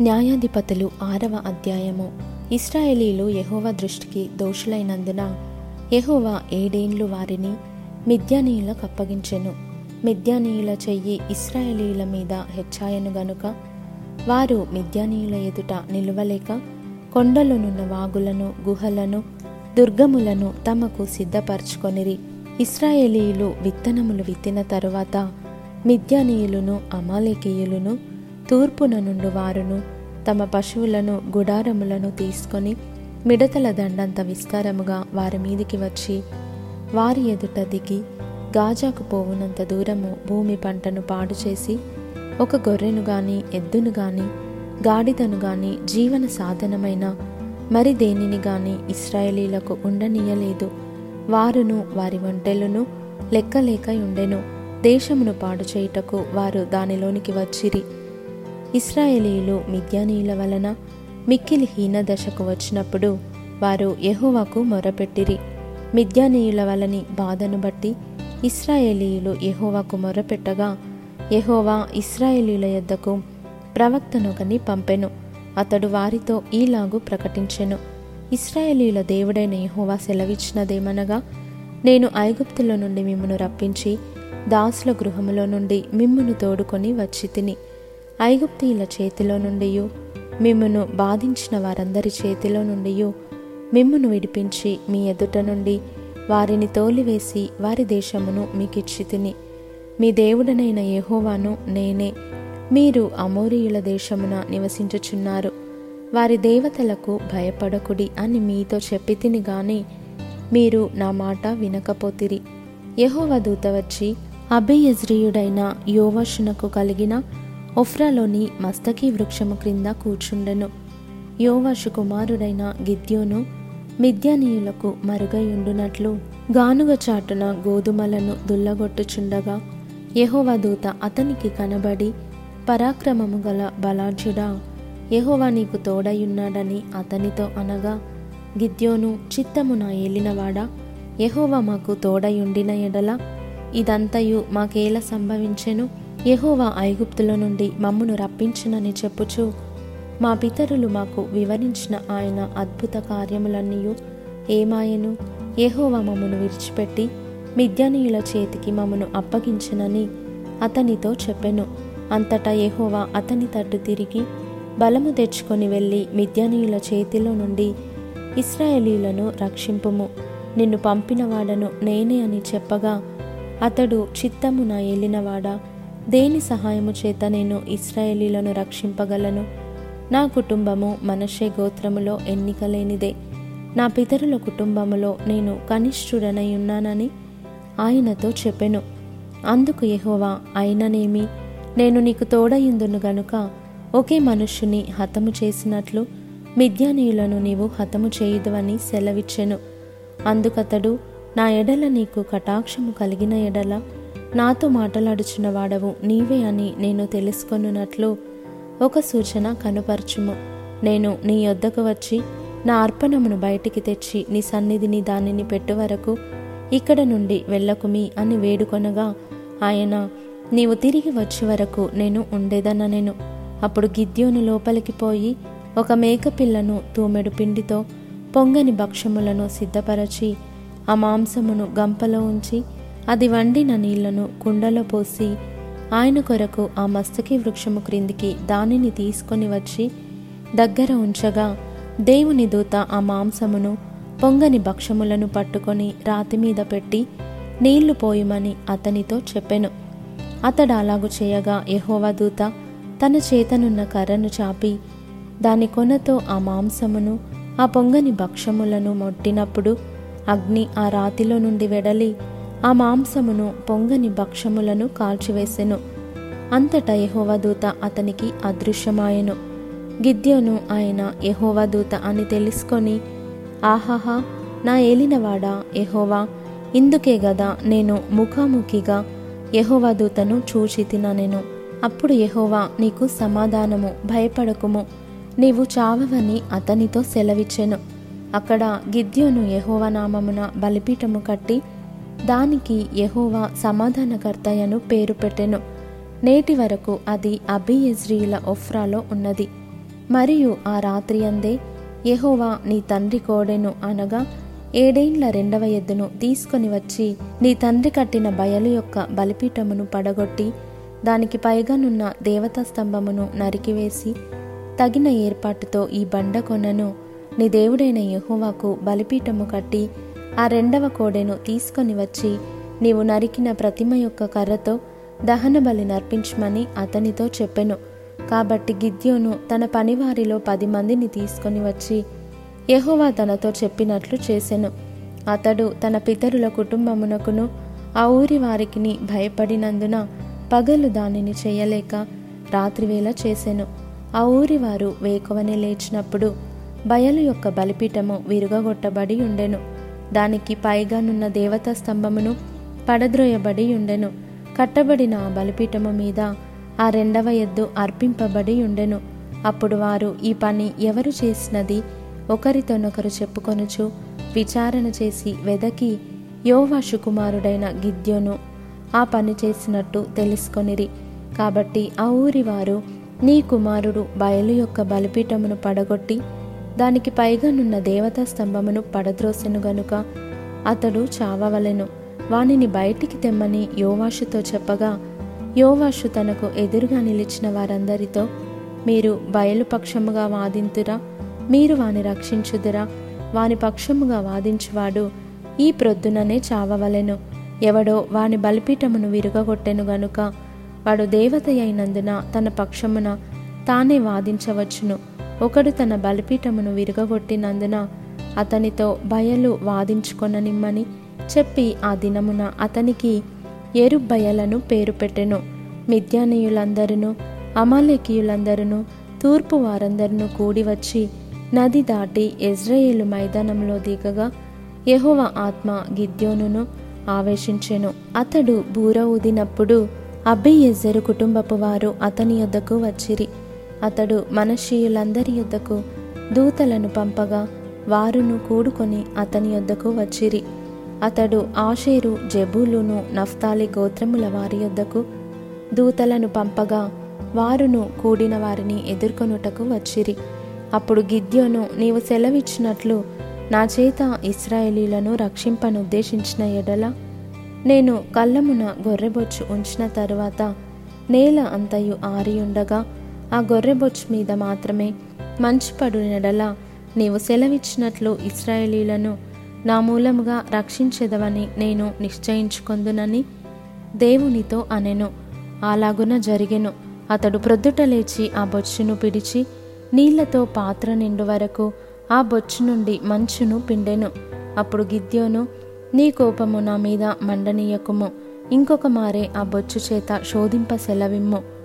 న్యాయాధిపతులు ఆరవ అధ్యాయము. ఇస్రాయేలీలు యహోవ దృష్టికి దోషులైనందున యహోవ ఏడేండ్లు వారిని మిద్యానీయులకు అప్పగించెను. మిద్యానీయుల చెయ్యి ఇస్రాయేలీల మీద హెచ్చాయను గనుక వారు మిద్యానీయుల ఎదుట నిలువలేక కొండలోనున్న వాగులను గుహలను దుర్గములను తమకు సిద్ధపరచుకొనిరి. ఇస్రాయేలీయులు విత్తనములు విత్తిన తరువాత మిద్యానీయులను అమాలేకీయులను తూర్పున నుండి వారును తమ పశువులను గుడారములను తీసుకొని మిడతల దండంత విస్తారముగా వారి మీదికి వచ్చి వారి ఎదుట దిగి గాజాకు పోవునంత దూరము భూమి పంటను పాడు చేసి ఒక గొర్రెను గాని ఎద్దును గాని గాడిదను గాని జీవన సాధనమైన మరి దేనిని గాని ఇస్రాయేలీలకు ఉండనీయలేదు. వారును వారి ఒంటెలను లెక్కలేక ఉండెను. దేశమును పాడు చేయుటకు వారు దానిలోనికి వచ్చిరి. ఇస్రాయేలీయులు మిద్యానీయుల వలన మిక్కిలి హీన దశకు వచ్చినప్పుడు వారు యహోవాకు మొరపెట్టిరి. మిద్యానీయుల వలని బాధను బట్టి ఇస్రాయేలీయులు యహోవాకు మొరపెట్టగా యహోవా ఇస్రాయేలీల యొద్దకు ప్రవక్తనొకని పంపెను. అతడు వారితో ఈలాగు ప్రకటించెను. ఇస్రాయేలీల దేవుడైన యహోవా సెలవిచ్చినదేమనగా నేను ఐగుప్తుల నుండి మిమ్మను రప్పించి దాసుల గృహములో నుండి మిమ్మును తోడుకొని వచ్చి తిని ఐగుప్తీయుల చేతిలో నుండి మిమ్మును బాధించిన వారందరి చేతిలో నుండి మిమ్మును విడిపించి మీ ఎదుట నుండి వారిని తోలివేసి వారి దేశమును మీకిచ్చి తిని. మీ దేవుడనైన యహోవాను నేనే. మీరు అమోరీయుల దేశమున నివసించుచున్నారు. వారి దేవతలకు భయపడకుడి అని మీతో చెప్పి తిని గాని మీరు నా మాట వినకపోతిరి. యహోవ దూత వచ్చి అభియజ్రీయుడైన యోవషునకు కలిగిన ఒఫ్రాలోని మస్తకి వృక్షము క్రింద కూర్చుండెను. యోవాషు కుమారుడైన గిద్యోను మిద్యానీయులకు మరుగయుండునట్లు గానుగ చాటున గోధుమలను దుల్లగొట్టుచుండగా యహోవా దూత అతనికి కనబడి పరాక్రమము గల బలాఢ్యుడా యహోవా నీకు తోడయున్నాడని అతనితో అనగా గిద్యోను చిత్తము నా ఏలినవాడా? యహోవా మాకు తోడయుండిన ఎడల ఇదంతయు మాకేల సంభవించెను? యహోవా ఐగుప్తుల నుండి మమ్మును రప్పించునని చెప్పుచు మా పితరులు మాకు వివరించిన ఆయన అద్భుత కార్యములన్నీయు ఏమాయను? యహోవా మమ్మను విడిచిపెట్టి మిద్యానీయుల చేతికి మమ్మను అప్పగించనని అతనితో చెప్పెను. అంతటా యహోవా అతని తట్టు తిరిగి బలము తెచ్చుకొని వెళ్ళి మిద్యానీయుల చేతిలో నుండి ఇస్రాయేలీలను రక్షింపుము. నిన్ను పంపినవాడను నేనే అని చెప్పగా అతడు చిత్తమున నా దేని సహాయము చేత నేను ఇస్రాయేలీలను రక్షింపగలను? నా కుటుంబము మనషే గోత్రములో ఎన్నిక లేనిదే నా పితరుల కుటుంబములో నేను కనిష్ఠుడనై ఉన్నానని ఆయనతో చెప్పెను. అందుకు యహోవా అయిననేమి? నేను నీకు తోడయిందును గనుక ఒకే మనుష్యుని హతము చేసినట్లు మిద్యానీయులను నీవు హతము చేయుదువని సెలవిచ్చెను. అందుకతడు నా ఎడల నీకు కటాక్షము కలిగిన ఎడల నాతో మాటలాడుచున్న వాడవు నీవే అని నేను తెలుసుకొనున్నట్లు ఒక సూచన కనుపరచుము. నేను నీ యొద్దకు వచ్చి నా అర్పణమును బయటికి తెచ్చి నీ సన్నిధిని దానిని పెట్టు వరకు ఇక్కడ నుండి వెళ్ళకుమి అని వేడుకొనగా ఆయన నీవు తిరిగి వచ్చే వరకు నేను ఉండేదననెను. అప్పుడు గిద్యోను లోపలికి పోయి ఒక మేకపిల్లను తూమెడు పిండితో పొంగని భక్షములను సిద్ధపరచి ఆ మాంసమును గంపలో ఉంచి అది వండిన నీళ్ళను కుండలో పోసి ఆయన కొరకు ఆ మస్తకి వృక్షము క్రిందికి దానిని తీసుకొని వచ్చి దగ్గర ఉంచగా దేవుని దూత ఆ మాంసమును పొంగని భక్షములను పట్టుకొని రాతి మీద పెట్టి నీళ్ళు పోయమని అతనితో చెప్పెను. అతడు అలాగు చేయగా యహోవా దూత తన చేతనున్న కర్రను చాపి దాని కొనతో ఆ మాంసమును ఆ పొంగని భక్షములను మొట్టినప్పుడు అగ్ని ఆ రాతిలో నుండి వెడలి ఆ మాంసమును పొంగని భక్షములను కాల్చివేసెను. అంతటా యహోవదూత అతనికి అదృశ్యమాయెను. గిద్యోను ఆయన యహోవదూత అని తెలుసుకొని ఆహాహా నా ఏలినవాడా యహోవా? ఇందుకే గదా నేను ముఖాముఖిగా యహోవదూతను చూచి తిననెను అప్పుడు యహోవా నీకు సమాధానము భయపడకుము. నీవు చావవని అతనితో సెలవిచ్చెను. అక్కడ గిద్యోను యహోవా నామమున బలిపీఠము కట్టి దానికి యహోవా సమాధానకర్తయను పేరు పెట్టెను. నేటి వరకు అది అబియజ్రీల ఒఫ్రాలో ఉన్నది. మరియు ఆ రాత్రి అందే యహోవా నీ తండ్రి కోడెను అనగా ఏడేండ్ల రెండవ ఎద్దును తీసుకొని వచ్చి నీ తండ్రి కట్టిన బయలు యొక్క బలిపీఠమును పడగొట్టి దానికి పైగానున్న దేవతా స్తంభమును నరికివేసి తగిన ఏర్పాటుతో ఈ బండ కొనను. నీ దేవుడైన యహోవాకు బలిపీఠము కట్టి ఆ రెండవ కోడెను తీసుకొని వచ్చి నీవు నరికిన ప్రతిమ యొక్క కర్రతో దహన బలి నర్పించమని అతనితో చెప్పెను. కాబట్టి గిద్యోను తన పనివారిలో పది మందిని తీసుకొని వచ్చి యహోవా తనతో చెప్పినట్లు చేసెను. అతడు తన పితరుల కుటుంబమునకును ఆ ఊరి వారికిని భయపడినందున పగలు దానిని చేయలేక రాత్రివేళ చేసెను. ఆ ఊరి వారు వేకువనే లేచినప్పుడు బయలు యొక్క బలిపీఠము విరుగగొట్టబడి ఉండెను. దానికి పైగానున్న దేవతా స్తంభమును పడద్రోయబడి ఉండెను. కట్టబడిన ఆ బలిపీఠము మీద ఆ రెండవ ఎద్దు అర్పింపబడి ఉండెను. అప్పుడు వారు ఈ పని ఎవరు చేసినది ఒకరితోనొకరు చెప్పుకొనుచు విచారణ చేసి వెదకి యోవాషు కుమారుడైన గిద్యోను ఆ పని చేసినట్టు తెలుసుకొనిరి. కాబట్టి ఆ ఊరి వారు నీ కుమారుడు బయలు యొక్క బలిపీఠమును పడగొట్టి దానికి పైగానున్న దేవతా స్తంభమును పడద్రోసెను గనుక అతడు చావవలెను. వానిని బయటికి తెమ్మని యోవాషుతో చెప్పగా యోవాషు తనకు ఎదురుగా నిలిచిన వారందరితో మీరు బయలుపక్షముగా వాదింతురా? మీరు వాని రక్షించుదురా? వాని పక్షముగా వాదించువాడు ఈ ప్రొద్దుననే చావవలెను. ఎవడో వాని బలిపీఠమును విరుగగొట్టెను గనుక వాడు దేవత అయినందున తన పక్షమున తానే వాదించవచ్చును. ఒకడు తన బలిపీఠమును విరగగొట్టినందున అతనితో బయలు వాదించుకొననిమ్మని చెప్పి ఆ దినమున అతనికి ఎరుబయలను పేరు పెట్టెను. మిద్యానీయులందరూ అమాలేకీయులందరూ తూర్పు వారందరూ కూడి వచ్చి నది దాటి ఇజ్రాయేలు మైదానంలో దిగగా యహోవ ఆత్మ గిద్యోనును ఆవేశించెను. అతడు బూర ఊదినప్పుడు అబ్బియెజ్జరు కుటుంబపు వారు అతని యొద్దకు వచ్చిరి. అతడు మనషీయులందరి యొద్దకు దూతలను పంపగా వారును కూడుకొని అతని యొద్దకు వచ్చిరి. అతడు ఆషేరు జబూలును నఫ్తాలి గోత్రముల వారి యొద్దకు దూతలను పంపగా వారును కూడిన వారిని ఎదుర్కొనుటకు వచ్చిరి. అప్పుడు గిద్యోను నీవు సెలవిచ్చినట్లు నా చేత ఇస్రాయేలీలను రక్షింపనుద్దేశించిన ఎడల నేను కళ్ళమున గొర్రెబొచ్చు ఉంచిన తరువాత నేల అంతయు ఆరియుండగా ఆ గొర్రెబొచ్చు మీద మాత్రమే మంచు పడునెడల నీవు సెలవిచ్చినట్లు ఇస్రాయేలీలను నా మూలముగా రక్షించెదవని నేను నిశ్చయించుకొందునని దేవునితో అనెను. అలాగున జరిగెను. అతడు ప్రొద్దుట లేచి ఆ బొచ్చును పిడిచి నీళ్ళతో పాత్ర నిండు వరకు ఆ బొచ్చు నుండి మంచును పిండెను. అప్పుడు గిద్యోను నీ కోపము నా మీద మండనీయకుము. ఇంకొక మారే ఆ బొచ్చు చేత శోధింప సెలవిమ్ము.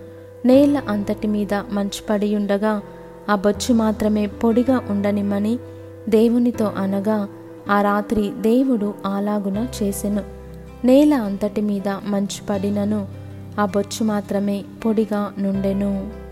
నేల అంతటి మీద మంచు పడి ఉండగా ఆ బొచ్చు మాత్రమే పొడిగా ఉండనిమ్మని దేవునితో అనగా ఆ రాత్రి దేవుడు అలాగున చేసెను. నేల అంతటి మీద మంచు పడినను ఆ బొచ్చు మాత్రమే పొడిగా నుండెను.